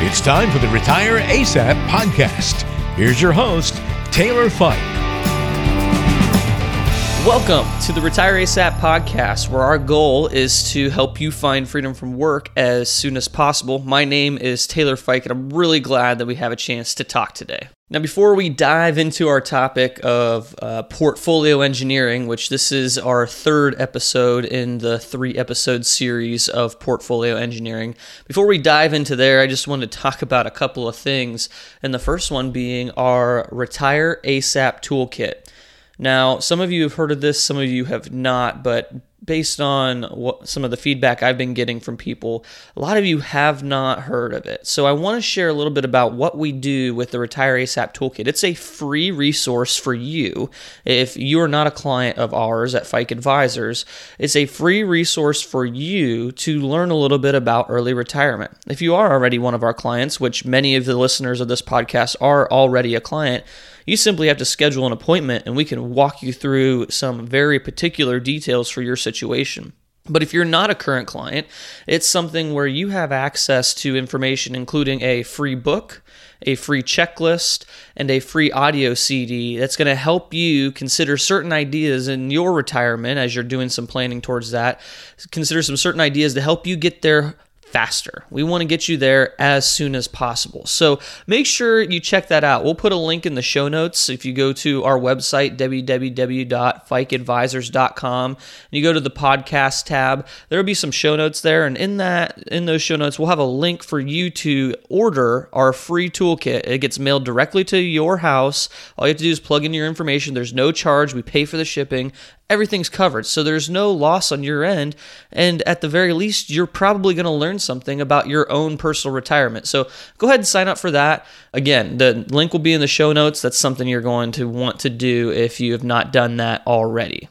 It's time for the Retire ASAP podcast. Here's your host, Taylor Fike. Welcome to the Retire ASAP podcast, where our goal is to help you find freedom from work as soon as possible. My name is Taylor Fike, and I'm really glad that we have a chance to talk today. Now, before we dive into our topic of uh, portfolio engineering, which this is our third episode in the three episode series of portfolio engineering, before we dive into there, I just wanted to talk about a couple of things. And the first one being our Retire ASAP toolkit. Now, some of you have heard of this, some of you have not, but based on what some of the feedback I've been getting from people, a lot of you have not heard of it. So I want to share a little bit about what we do with the Retire ASAP Toolkit. It's a free resource for you if you are not a client of ours at Fike Advisors. It's a free resource for you to learn a little bit about early retirement. If you are already one of our clients, which many of the listeners of this podcast are already a client, you simply have to schedule an appointment and we can walk you through some very particular details for your situation. But if you're not a current client, it's something where you have access to information, including a free book, a free checklist, and a free audio CD that's going to help you consider certain ideas in your retirement as you're doing some planning towards that. Consider some certain ideas to help you get there faster. We want to get you there as soon as possible. So make sure you check that out. We'll put a link in the show notes. If you go to our website, www.fikeadvisors.com, and you go to the podcast tab, there will be some show notes there. And in that, in those show notes, we'll have a link for you to order our free toolkit. It gets mailed directly to your house. All you have to do is plug in your information. There's no charge. We pay for the shipping everything's covered. So there's no loss on your end. And at the very least, you're probably going to learn something about your own personal retirement. So go ahead and sign up for that. Again, the link will be in the show notes. That's something you're going to want to do if you have not done that already.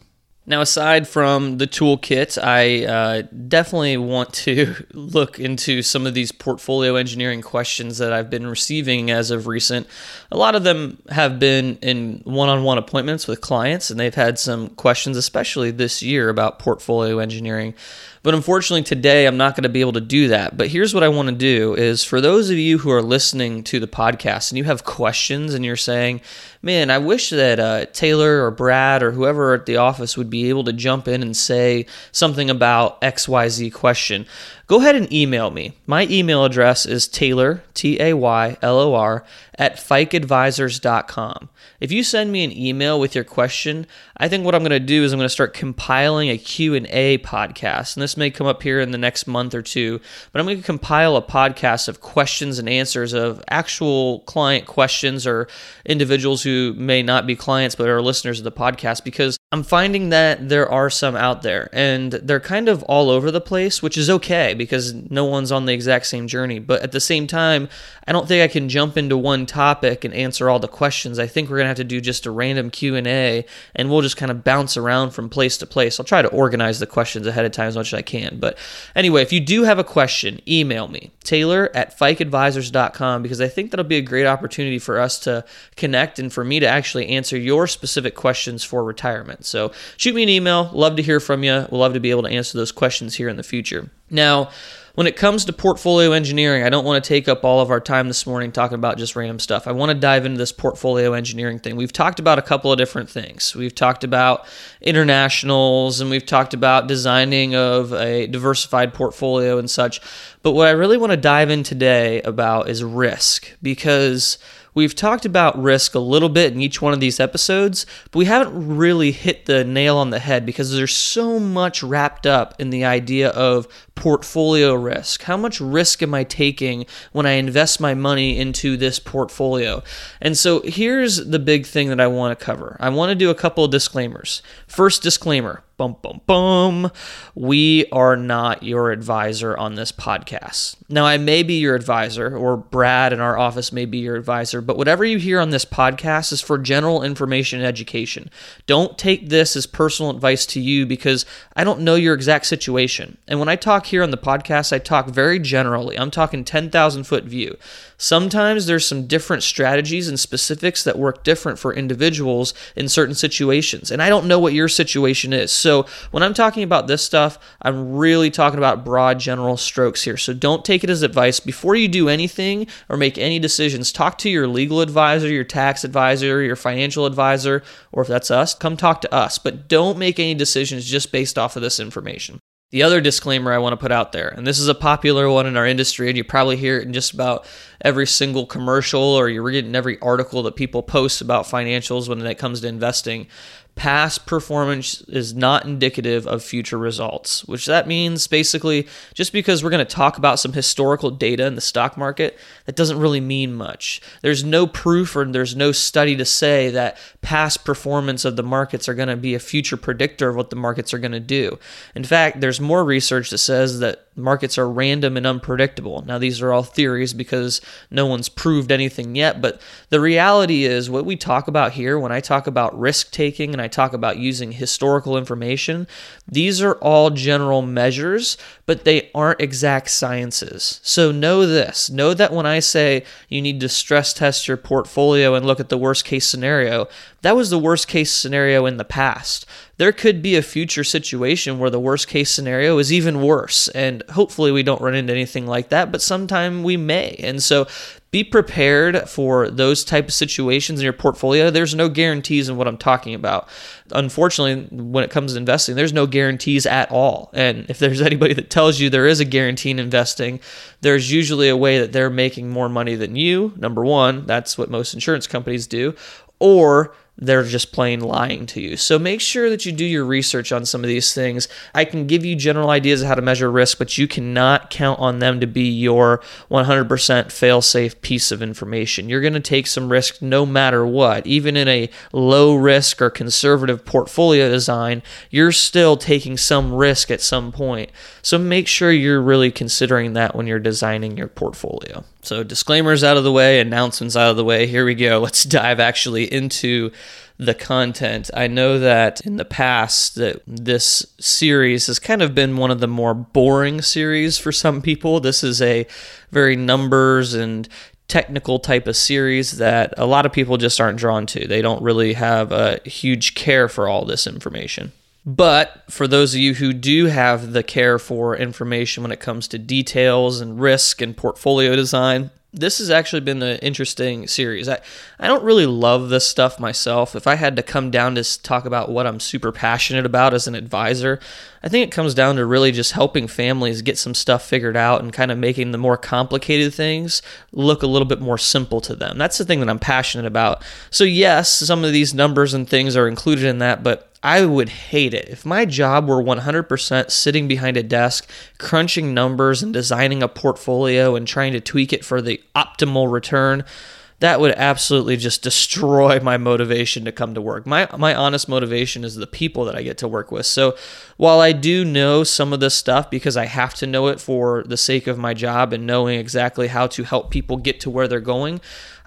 Now, aside from the toolkit, I uh, definitely want to look into some of these portfolio engineering questions that I've been receiving as of recent. A lot of them have been in one on one appointments with clients, and they've had some questions, especially this year, about portfolio engineering. But unfortunately, today I'm not going to be able to do that. But here's what I want to do is for those of you who are listening to the podcast and you have questions and you're saying, man, I wish that uh, Taylor or Brad or whoever at the office would be able to jump in and say something about XYZ question go ahead and email me. My email address is Taylor, T A Y L O R, at fikeadvisors.com. If you send me an email with your question, I think what I'm going to do is I'm going to start compiling a Q&A podcast. And this may come up here in the next month or two, but I'm going to compile a podcast of questions and answers of actual client questions or individuals who may not be clients but are listeners of the podcast because I'm finding that there are some out there and they're kind of all over the place, which is okay because no one's on the exact same journey. But at the same time, I don't think I can jump into one topic and answer all the questions. I think we're gonna have to do just a random Q and A, and we'll just kind of bounce around from place to place. I'll try to organize the questions ahead of time as much as I can. But anyway, if you do have a question, email me Taylor at fikeadvisors.com because I think that'll be a great opportunity for us to connect and for me to actually answer your specific questions for retirement. So shoot me an email. Love to hear from you. We'll love to be able to answer those questions here in the future. Now, when it comes to portfolio engineering, I don't want to take up all of our time this morning talking about just random stuff. I want to dive into this portfolio engineering thing. We've talked about a couple of different things. We've talked about internationals and we've talked about designing of a diversified portfolio and such. But what I really want to dive in today about is risk because We've talked about risk a little bit in each one of these episodes, but we haven't really hit the nail on the head because there's so much wrapped up in the idea of portfolio risk. How much risk am I taking when I invest my money into this portfolio? And so here's the big thing that I want to cover. I want to do a couple of disclaimers. First disclaimer Bum, bum, bum. We are not your advisor on this podcast. Now, I may be your advisor, or Brad in our office may be your advisor, but whatever you hear on this podcast is for general information and education. Don't take this as personal advice to you because I don't know your exact situation. And when I talk here on the podcast, I talk very generally. I'm talking 10,000 foot view. Sometimes there's some different strategies and specifics that work different for individuals in certain situations. And I don't know what your situation is. So when I'm talking about this stuff, I'm really talking about broad general strokes here. So don't take it as advice. Before you do anything or make any decisions, talk to your legal advisor, your tax advisor, your financial advisor, or if that's us, come talk to us. But don't make any decisions just based off of this information. The other disclaimer I want to put out there, and this is a popular one in our industry, and you probably hear it in just about every single commercial or you read it in every article that people post about financials when it comes to investing past performance is not indicative of future results, which that means basically just because we're going to talk about some historical data in the stock market, that doesn't really mean much. There's no proof or there's no study to say that past performance of the markets are going to be a future predictor of what the markets are going to do. In fact, there's more research that says that markets are random and unpredictable. Now, these are all theories because no one's proved anything yet, but the reality is what we talk about here when I talk about risk taking and I talk about using historical information, these are all general measures, but they aren't exact sciences. So know this know that when I say you need to stress test your portfolio and look at the worst case scenario, that was the worst case scenario in the past. There could be a future situation where the worst case scenario is even worse. And hopefully we don't run into anything like that, but sometime we may. And so be prepared for those type of situations in your portfolio. There's no guarantees in what I'm talking about. Unfortunately, when it comes to investing, there's no guarantees at all. And if there's anybody that tells you there is a guarantee in investing, there's usually a way that they're making more money than you. Number one, that's what most insurance companies do. Or they're just plain lying to you. So make sure that you do your research on some of these things. I can give you general ideas of how to measure risk, but you cannot count on them to be your 100% fail safe piece of information. You're going to take some risk no matter what. Even in a low risk or conservative portfolio design, you're still taking some risk at some point. So make sure you're really considering that when you're designing your portfolio. So, disclaimers out of the way, announcements out of the way. Here we go. Let's dive actually into the content. I know that in the past that this series has kind of been one of the more boring series for some people. This is a very numbers and technical type of series that a lot of people just aren't drawn to. They don't really have a huge care for all this information. But for those of you who do have the care for information when it comes to details and risk and portfolio design, this has actually been an interesting series. I, I don't really love this stuff myself. If I had to come down to talk about what I'm super passionate about as an advisor, I think it comes down to really just helping families get some stuff figured out and kind of making the more complicated things look a little bit more simple to them. That's the thing that I'm passionate about. So, yes, some of these numbers and things are included in that, but I would hate it if my job were 100% sitting behind a desk, crunching numbers and designing a portfolio and trying to tweak it for the optimal return. That would absolutely just destroy my motivation to come to work. My my honest motivation is the people that I get to work with. So, while I do know some of this stuff because I have to know it for the sake of my job and knowing exactly how to help people get to where they're going,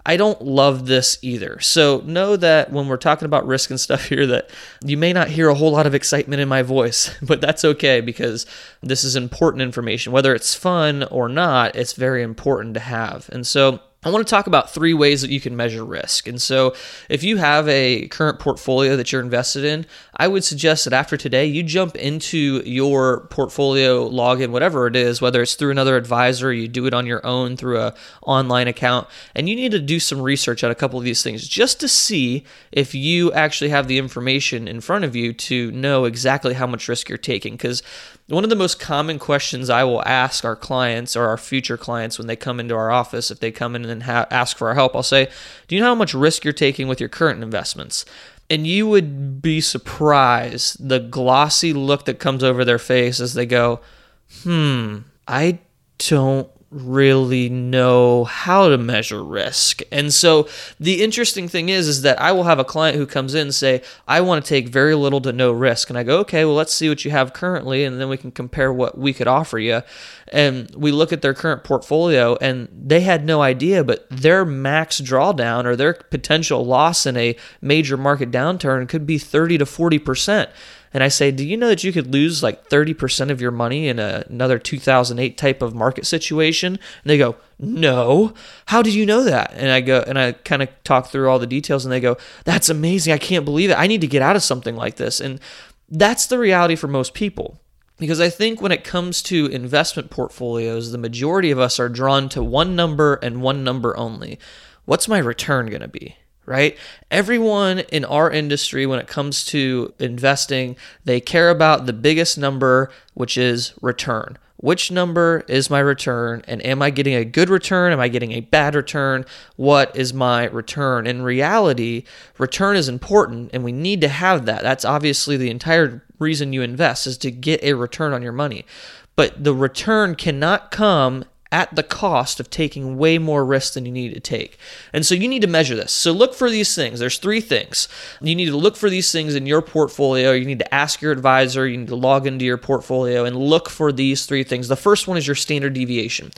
I don't love this either. So know that when we're talking about risk and stuff here that you may not hear a whole lot of excitement in my voice, but that's okay because this is important information. Whether it's fun or not, it's very important to have. And so I want to talk about three ways that you can measure risk. And so, if you have a current portfolio that you're invested in, I would suggest that after today, you jump into your portfolio login, whatever it is, whether it's through another advisor, you do it on your own through a online account, and you need to do some research on a couple of these things just to see if you actually have the information in front of you to know exactly how much risk you're taking. Because one of the most common questions I will ask our clients or our future clients when they come into our office, if they come in and ha- ask for our help, I'll say, Do you know how much risk you're taking with your current investments? And you would be surprised the glossy look that comes over their face as they go, Hmm, I don't really know how to measure risk. And so the interesting thing is is that I will have a client who comes in and say, "I want to take very little to no risk." And I go, "Okay, well let's see what you have currently and then we can compare what we could offer you." And we look at their current portfolio and they had no idea, but their max drawdown or their potential loss in a major market downturn could be 30 to 40% and I say, Do you know that you could lose like 30% of your money in a, another 2008 type of market situation? And they go, No. How did you know that? And I go, and I kind of talk through all the details, and they go, That's amazing. I can't believe it. I need to get out of something like this. And That's the reality for most people. Because I think when it comes to investment portfolios, the majority of us are drawn to one number and one number only. What's my return going to be? Right? Everyone in our industry, when it comes to investing, they care about the biggest number, which is return which number is my return and am I getting a good return? Am I getting a bad return? What is my return? In reality, return is important and we need to have that. That's obviously the entire reason you invest is to get a return on your money. But the return cannot come at the cost of taking way more risk than you need to take. And so you need to measure this. So look for these things. There's three things. You need to look for these things in your portfolio. You need to ask your advisor. You need to log into your portfolio and look for these three things. The first one is your standard deviation.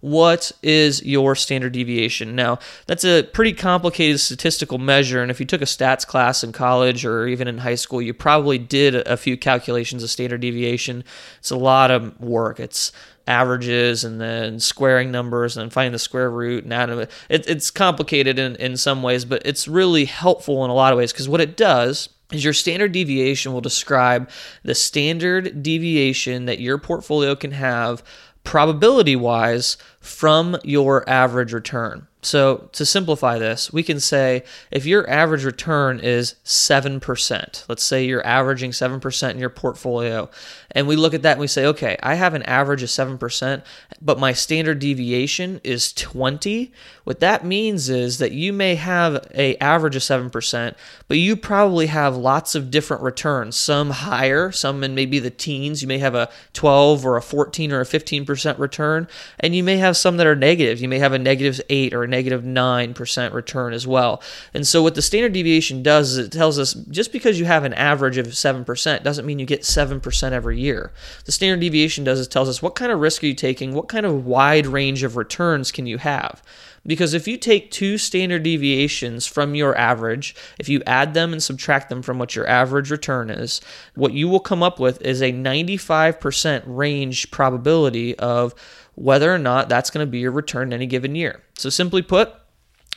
What is your standard deviation? Now, that's a pretty complicated statistical measure. And if you took a stats class in college or even in high school, you probably did a few calculations of standard deviation. It's a lot of work. It's averages and then squaring numbers and finding the square root and adding it. It's complicated in, in some ways, but it's really helpful in a lot of ways because what it does is your standard deviation will describe the standard deviation that your portfolio can have probability wise from your average return. So, to simplify this, we can say if your average return is 7%, let's say you're averaging 7% in your portfolio, and we look at that and we say, okay, I have an average of 7%, but my standard deviation is 20. What that means is that you may have a average of 7%, but you probably have lots of different returns, some higher, some in maybe the teens. You may have a 12 or a 14 or a 15% return, and you may have some that are negative. You may have a negative 8 or negative 9% return as well. And so what the standard deviation does is it tells us just because you have an average of 7% doesn't mean you get 7% every year. The standard deviation does is tells us what kind of risk are you taking, what kind of wide range of returns can you have. Because if you take two standard deviations from your average, if you add them and subtract them from what your average return is, what you will come up with is a 95% range probability of whether or not that's going to be your return in any given year. So, simply put,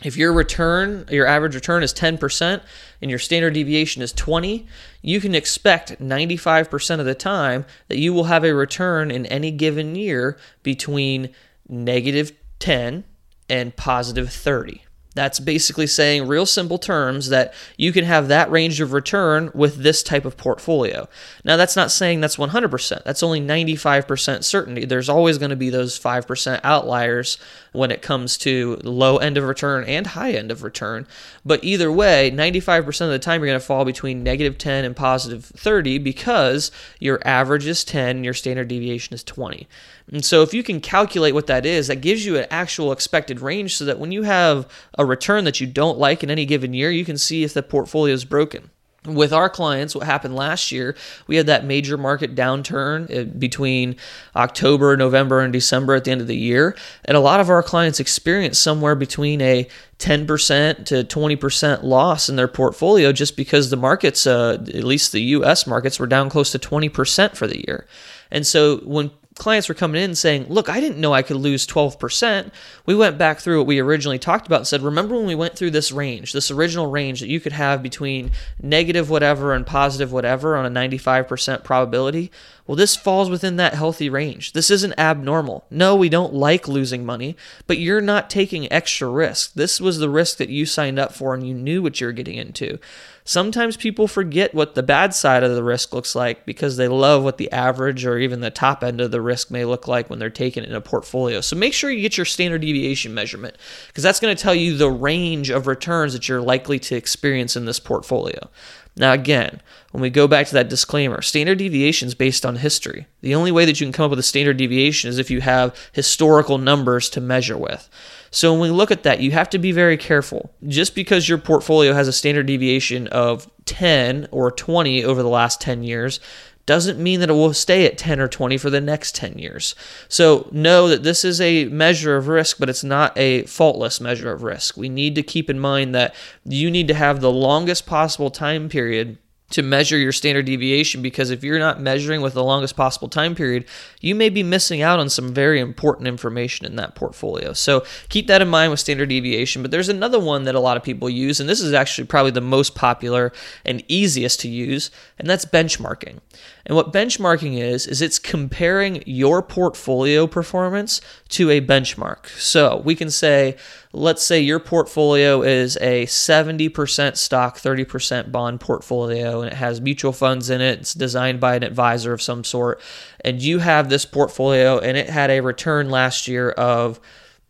if your return, your average return is 10% and your standard deviation is 20, you can expect 95% of the time that you will have a return in any given year between negative 10 and positive 30. That's basically saying, real simple terms, that you can have that range of return with this type of portfolio. Now, that's not saying that's 100%. That's only 95% certainty. There's always going to be those 5% outliers when it comes to low end of return and high end of return. But either way, 95% of the time, you're going to fall between negative 10 and positive 30 because your average is 10, your standard deviation is 20. And so if you can calculate what that is, that gives you an actual expected range so that when you have a return that you don't like in any given year, you can see if the portfolio is broken with our clients, what happened last year, we had that major market downturn uh, between October, November, and December at the end of the year. And a lot of our clients experienced somewhere between a 10% to 20% loss in their portfolio just because the markets, uh, at least the US markets, were down close to 20% for the year. And so when clients were coming in saying, Look, I didn't know I could lose 12%. We went back through what we originally talked about and said, Remember when we went through this range, this original range that you could have between negative whatever and positive whatever on a 95% probability? Well, this falls within that healthy range. This isn't abnormal. No, we don't like losing money, but you're not taking extra risk. This was the risk that you signed up for and you knew what you're getting into. Sometimes people forget what the bad side of the risk looks like because they love what the average or even the top end of the risk may look like when they're taking it in a portfolio. So make sure you get your standard deviation measurement because that's going to tell you the range of returns that you're likely to experience in this portfolio. Now, again, when we go back to that disclaimer, standard deviation is based on history. The only way that you can come up with a standard deviation is if you have historical numbers to measure with. So when we look at that, you have to be very careful. Just because your portfolio has a standard deviation of 10 or 20 over the last 10 years doesn't mean that it will stay at 10 or 20 for the next 10 years. So know that this is a measure of risk, but it's not a faultless measure of risk. We need to keep in mind that you need to have the longest possible time period to measure your standard deviation because if you're not measuring with the longest possible time period, you may be missing out on some very important information in that portfolio. So keep that in mind with standard deviation. But there's another one that a lot of people use, and this is actually probably the most popular and easiest to use, and that's benchmarking. And what benchmarking is, is it's comparing your portfolio performance to a benchmark. So we can say, let's say your portfolio is a 70% stock, 30% bond portfolio, and it has mutual funds in it. It's designed by an advisor of some sort. And you have this portfolio, and it had a return last year of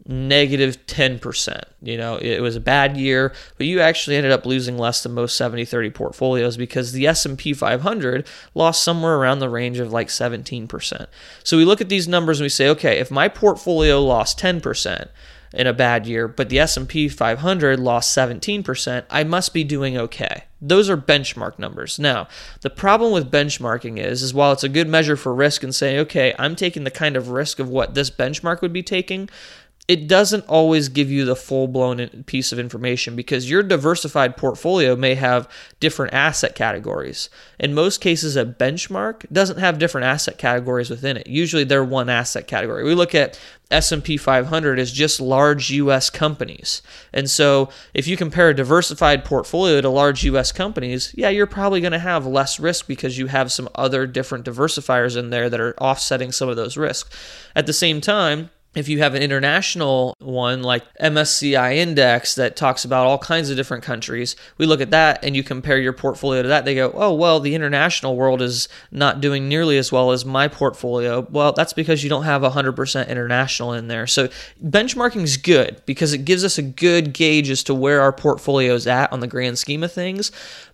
negative 10%. You know, it was a bad year, but you actually ended up losing less than most 70/30 portfolios because the S&P 500 lost somewhere around the range of like 17%. So we look at these numbers and we say, okay, if my portfolio lost 10%, in a bad year, but the S&P 500 lost 17%, I must be doing okay. Those are benchmark numbers. Now, the problem with benchmarking is is while it's a good measure for risk and saying, okay, I'm taking the kind of risk of what this benchmark would be taking, it doesn't always give you the full blown piece of information because your diversified portfolio may have different asset categories. In most cases, a benchmark doesn't have different asset categories within it. Usually, they're one asset category. We look at S&P 500 as just large US companies. And so, if you compare a diversified portfolio to large US companies, yeah, you're probably going to have less risk because you have some other different diversifiers in there that are offsetting some of those risks. At the same time, if you have an international one like MSCI index that talks about all kinds of different countries, we look at that and you compare your portfolio to that, they go, oh, well, the international world is not doing nearly as well as my portfolio. Well, that's because you don't have 100% international in there. So benchmarking is good because it gives us a good gauge as to where our portfolio is at on the grand scheme of things.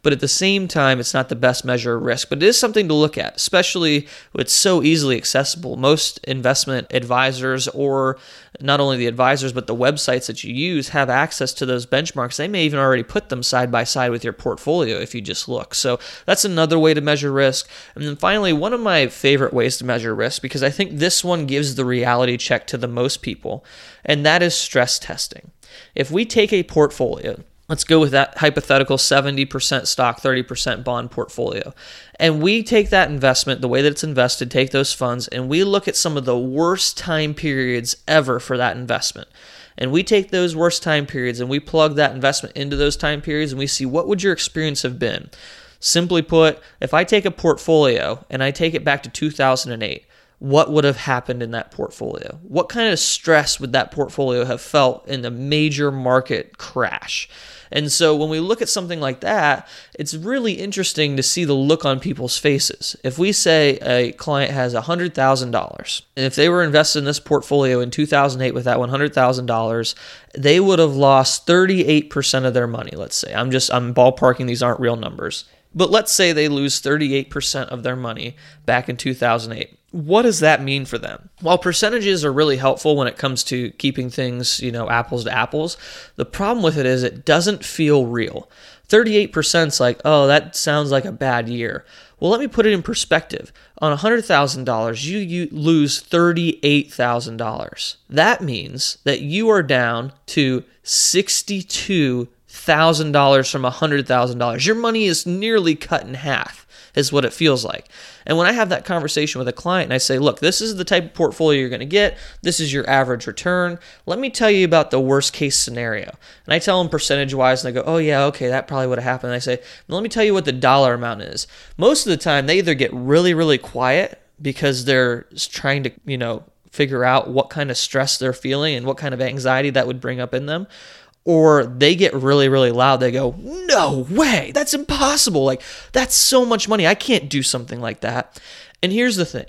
But at the same time, it's not the best measure of risk. But it is something to look at, especially it's so easily accessible. Most investment advisors or or not only the advisors but the websites that you use have access to those benchmarks. They may even already put them side by side with your portfolio if you just look. So that's another way to measure risk. And then finally, one of my favorite ways to measure risk because I think this one gives the reality check to the most people, and that is stress testing. If we take a portfolio Let's go with that hypothetical 70% stock, 30% bond portfolio. And we take that investment, the way that it's invested, take those funds, and we look at some of the worst time periods ever for that investment. And we take those worst time periods and we plug that investment into those time periods and we see what would your experience have been. Simply put, if I take a portfolio and I take it back to 2008, what would have happened in that portfolio? What kind of stress would that portfolio have felt in a major market crash? And so when we look at something like that, it's really interesting to see the look on people's faces. If we say a client has $100,000, and if they were invested in this portfolio in 2008 with that $100,000, they would have lost 38% of their money, let's say. I'm just I'm ballparking these aren't real numbers. But let's say they lose 38% of their money back in 2008. What does that mean for them? While percentages are really helpful when it comes to keeping things, you know, apples to apples, the problem with it is it doesn't feel real. 38% is like, oh, that sounds like a bad year. Well, let me put it in perspective. On $100,000, you, you lose $38,000. That means that you are down to 62 thousand dollars from a hundred thousand dollars. Your money is nearly cut in half, is what it feels like. And when I have that conversation with a client and I say, look, this is the type of portfolio you're going to get, this is your average return. Let me tell you about the worst case scenario. And I tell them percentage wise, and they go, oh, yeah, okay, that probably would have happened. And I say, let me tell you what the dollar amount is. Most of the time, they either get really, really quiet because they're trying to, you know, figure out what kind of stress they're feeling and what kind of anxiety that would bring up in them or they get really really loud they go no way that's impossible like that's so much money i can't do something like that. And here's the thing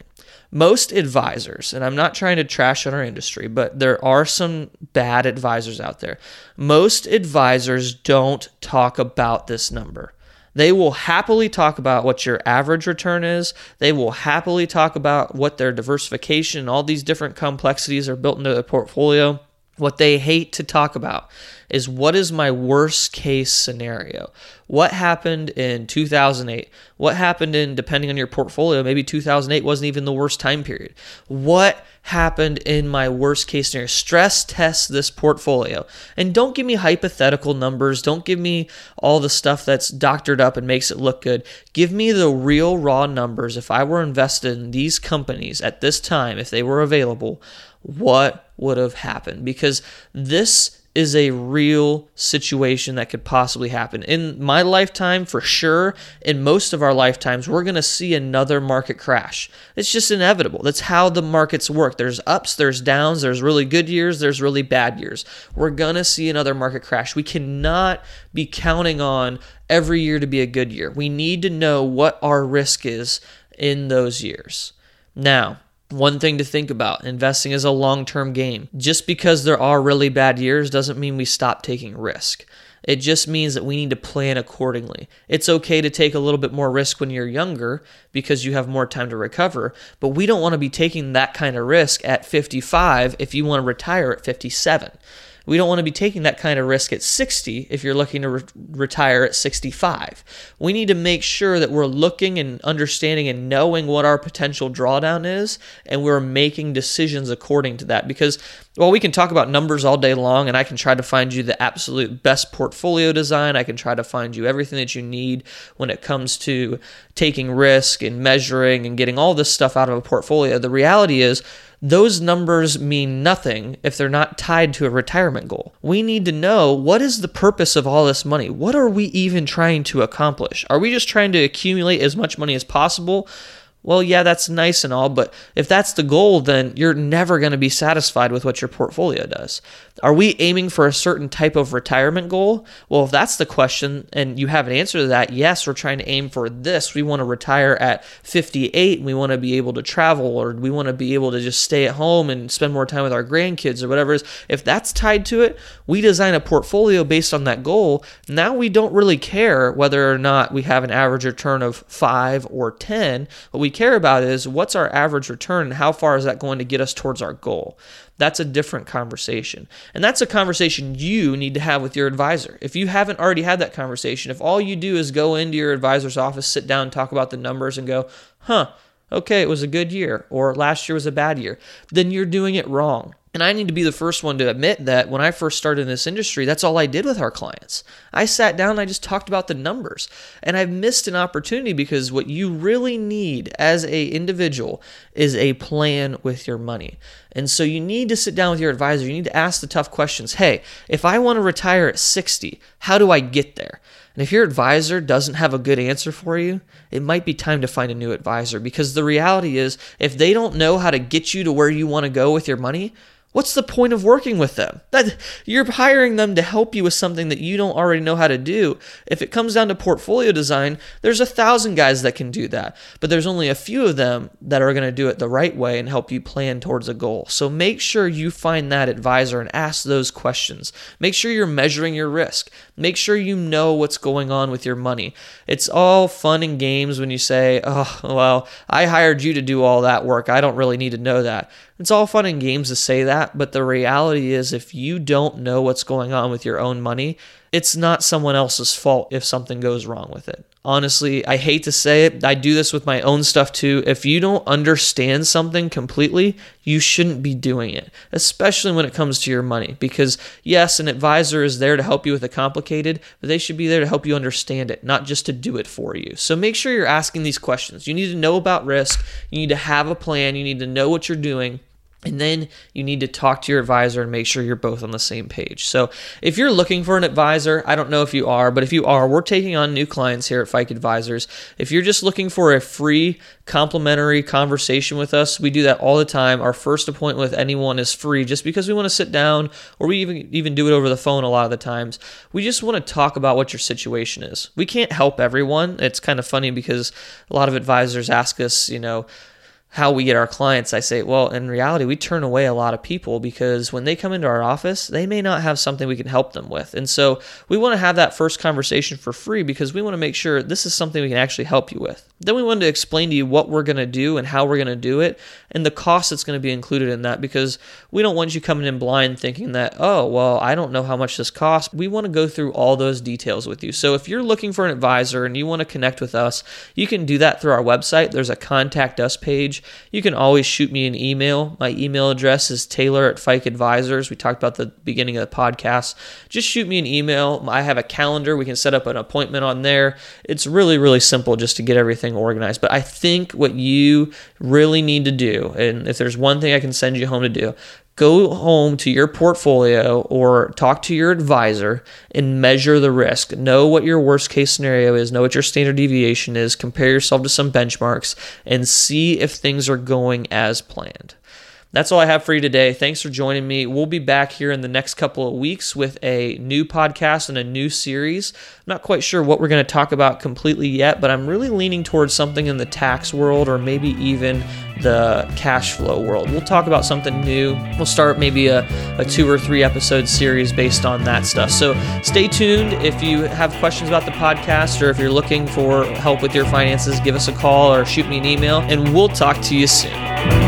most advisors and i'm not trying to trash on our industry but there are some bad advisors out there. Most advisors don't talk about this number. They will happily talk about what your average return is. They will happily talk about what their diversification, all these different complexities are built into their portfolio what they hate to talk about is what is my worst case scenario? What happened in 2008? What happened in, depending on your portfolio, maybe 2008 wasn't even the worst time period. What happened in my worst case scenario? Stress test this portfolio. And don't give me hypothetical numbers. Don't give me all the stuff that's doctored up and makes it look good. Give me the real raw numbers. If I were invested in these companies at this time, if they were available, what would have happened? Because this is a real situation that could possibly happen. In my lifetime, for sure, in most of our lifetimes, we're going to see another market crash. It's just inevitable. That's how the markets work. There's ups, there's downs, there's really good years, there's really bad years. We're going to see another market crash. We cannot be counting on every year to be a good year. We need to know what our risk is in those years. Now, one thing to think about investing is a long term game. Just because there are really bad years doesn't mean we stop taking risk. It just means that we need to plan accordingly. It's okay to take a little bit more risk when you're younger because you have more time to recover, but we don't want to be taking that kind of risk at 55 if you want to retire at 57. We don't want to be taking that kind of risk at 60 if you're looking to re- retire at 65. We need to make sure that we're looking and understanding and knowing what our potential drawdown is, and we're making decisions according to that. Because well, we can talk about numbers all day long, and I can try to find you the absolute best portfolio design. I can try to find you everything that you need when it comes to taking risk and measuring and getting all this stuff out of a portfolio. The reality is, those numbers mean nothing if they're not tied to a retirement goal. We need to know what is the purpose of all this money? What are we even trying to accomplish? Are we just trying to accumulate as much money as possible? Well, yeah, that's nice and all, but if that's the goal, then you're never going to be satisfied with what your portfolio does. Are we aiming for a certain type of retirement goal? Well, if that's the question and you have an answer to that, yes, we're trying to aim for this. We want to retire at 58 and we want to be able to travel or we want to be able to just stay at home and spend more time with our grandkids or whatever. If that's tied to it, we design a portfolio based on that goal. Now we don't really care whether or not we have an average return of 5 or 10. What we we care about is what's our average return and how far is that going to get us towards our goal. That's a different conversation. And that's a conversation you need to have with your advisor. If you haven't already had that conversation, if all you do is go into your advisor's office, sit down, talk about the numbers, and go, huh, okay, it was a good year, or last year was a bad year, then you're doing it wrong. And I need to be the first one to admit that when I first started in this industry, that's all I did with our clients. I sat down and I just talked about the numbers. And I've missed an opportunity because what you really need as a individual is a plan with your money. And so you need to sit down with your advisor. You need to ask the tough questions. Hey, if I want to retire at 60, how do I get there? And if your advisor doesn't have a good answer for you, it might be time to find a new advisor because the reality is if they don't know how to get you to where you want to go with your money, What's the point of working with them? That you're hiring them to help you with something that you don't already know how to do. If it comes down to portfolio design, there's a thousand guys that can do that, but there's only a few of them that are going to do it the right way and help you plan towards a goal. So make sure you find that advisor and ask those questions. Make sure you're measuring your risk. Make sure you know what's going on with your money. It's all fun and games when you say, "Oh, well, I hired you to do all that work. I don't really need to know that." It's all fun and games to say that, but the reality is if you don't know what's going on with your own money, it's not someone else's fault if something goes wrong with it. Honestly, I hate to say it. I do this with my own stuff too. If you don't understand something completely, you shouldn't be doing it, especially when it comes to your money. Because, yes, an advisor is there to help you with the complicated, but they should be there to help you understand it, not just to do it for you. So make sure you're asking these questions. You need to know about risk, you need to have a plan, you need to know what you're doing. And then you need to talk to your advisor and make sure you're both on the same page. So, if you're looking for an advisor, I don't know if you are, but if you are, we're taking on new clients here at Fike Advisors. If you're just looking for a free, complimentary conversation with us, we do that all the time. Our first appointment with anyone is free just because we want to sit down, or we even, even do it over the phone a lot of the times. We just want to talk about what your situation is. We can't help everyone. It's kind of funny because a lot of advisors ask us, you know, how we get our clients, I say, well, in reality, we turn away a lot of people because when they come into our office, they may not have something we can help them with. And so we want to have that first conversation for free because we want to make sure this is something we can actually help you with. Then we want to explain to you what we're going to do and how we're going to do it and the cost that's going to be included in that because we don't want you coming in blind thinking that, oh, well, I don't know how much this costs. We want to go through all those details with you. So if you're looking for an advisor and you want to connect with us, you can do that through our website. There's a contact us page. You can always shoot me an email. My email address is taylor at Fike Advisors. We talked about the beginning of the podcast. Just shoot me an email. I have a calendar. We can set up an appointment on there. It's really, really simple just to get everything organized. But I think what you really need to do, and if there's one thing I can send you home to do, go home to your portfolio or talk to your advisor and measure the risk. Know what your worst case scenario is, know what your standard deviation is, compare yourself to some benchmarks, and see if things are going as planned. That's all I have for you today. Thanks for joining me. We'll be back here in the next couple of weeks with a new podcast and a new series. I'm not quite sure what we're going to talk about completely yet, but I'm really leaning towards something in the tax world or maybe even the cash flow world. We'll talk about something new. We'll start maybe a, a two or three episode series based on that stuff. So stay tuned. If you have questions about the podcast or if you're looking for help with your finances, give us a call or shoot me an email, and we'll talk to you soon.